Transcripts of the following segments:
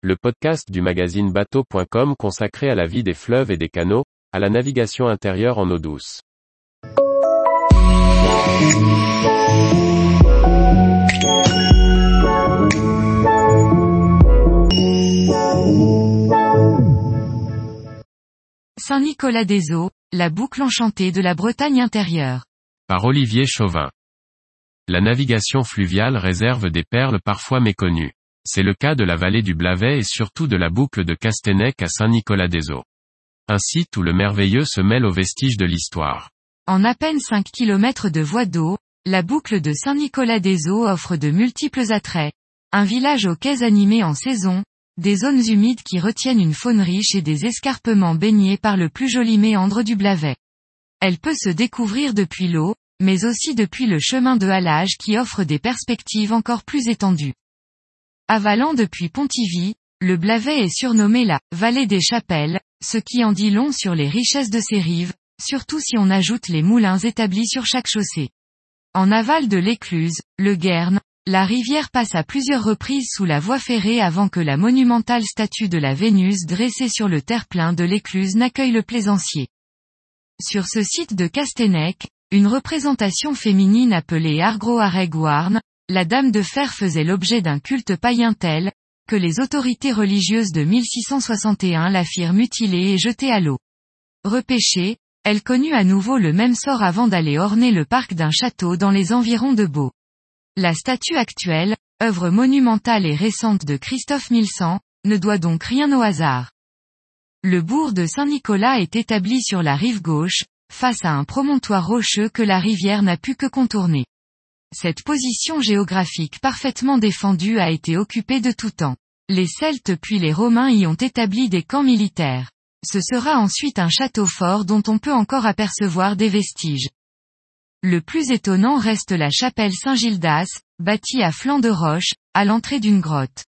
le podcast du magazine bateau.com consacré à la vie des fleuves et des canaux, à la navigation intérieure en eau douce. Saint-Nicolas-des-Eaux, la boucle enchantée de la Bretagne intérieure. Par Olivier Chauvin. La navigation fluviale réserve des perles parfois méconnues. C'est le cas de la vallée du Blavet et surtout de la boucle de Castenec à Saint-Nicolas-des-Eaux. Un site où le merveilleux se mêle aux vestiges de l'histoire. En à peine 5 km de voie d'eau, la boucle de Saint-Nicolas-des-Eaux offre de multiples attraits. Un village aux quais animés en saison, des zones humides qui retiennent une faune riche et des escarpements baignés par le plus joli méandre du Blavet. Elle peut se découvrir depuis l'eau, mais aussi depuis le chemin de halage qui offre des perspectives encore plus étendues. Avalant depuis Pontivy, le Blavet est surnommé la vallée des chapelles, ce qui en dit long sur les richesses de ses rives, surtout si on ajoute les moulins établis sur chaque chaussée. En aval de l'écluse, le Guerne, la rivière passe à plusieurs reprises sous la voie ferrée avant que la monumentale statue de la Vénus dressée sur le terre-plein de l'écluse n'accueille le plaisancier. Sur ce site de Castenec, une représentation féminine appelée Argro Aregwarn, la Dame de Fer faisait l'objet d'un culte païen tel, que les autorités religieuses de 1661 la firent mutiler et jeter à l'eau. Repêchée, elle connut à nouveau le même sort avant d'aller orner le parc d'un château dans les environs de Beau. La statue actuelle, œuvre monumentale et récente de Christophe Milsan, ne doit donc rien au hasard. Le bourg de Saint-Nicolas est établi sur la rive gauche, face à un promontoire rocheux que la rivière n'a pu que contourner. Cette position géographique parfaitement défendue a été occupée de tout temps. Les Celtes puis les Romains y ont établi des camps militaires. Ce sera ensuite un château fort dont on peut encore apercevoir des vestiges. Le plus étonnant reste la chapelle Saint-Gildas, bâtie à flanc de roche, à l'entrée d'une grotte.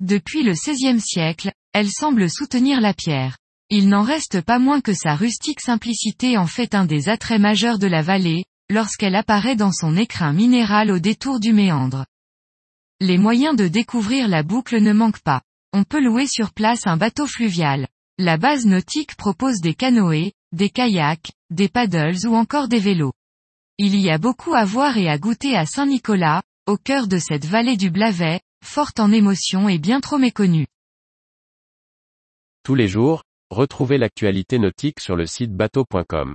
Depuis le XVIe siècle, elle semble soutenir la pierre. Il n'en reste pas moins que sa rustique simplicité en fait un des attraits majeurs de la vallée, lorsqu'elle apparaît dans son écrin minéral au détour du méandre. Les moyens de découvrir la boucle ne manquent pas. On peut louer sur place un bateau fluvial. La base nautique propose des canoës, des kayaks, des paddles ou encore des vélos. Il y a beaucoup à voir et à goûter à Saint-Nicolas, au cœur de cette vallée du Blavet, forte en émotions et bien trop méconnue. Tous les jours, retrouvez l'actualité nautique sur le site bateau.com.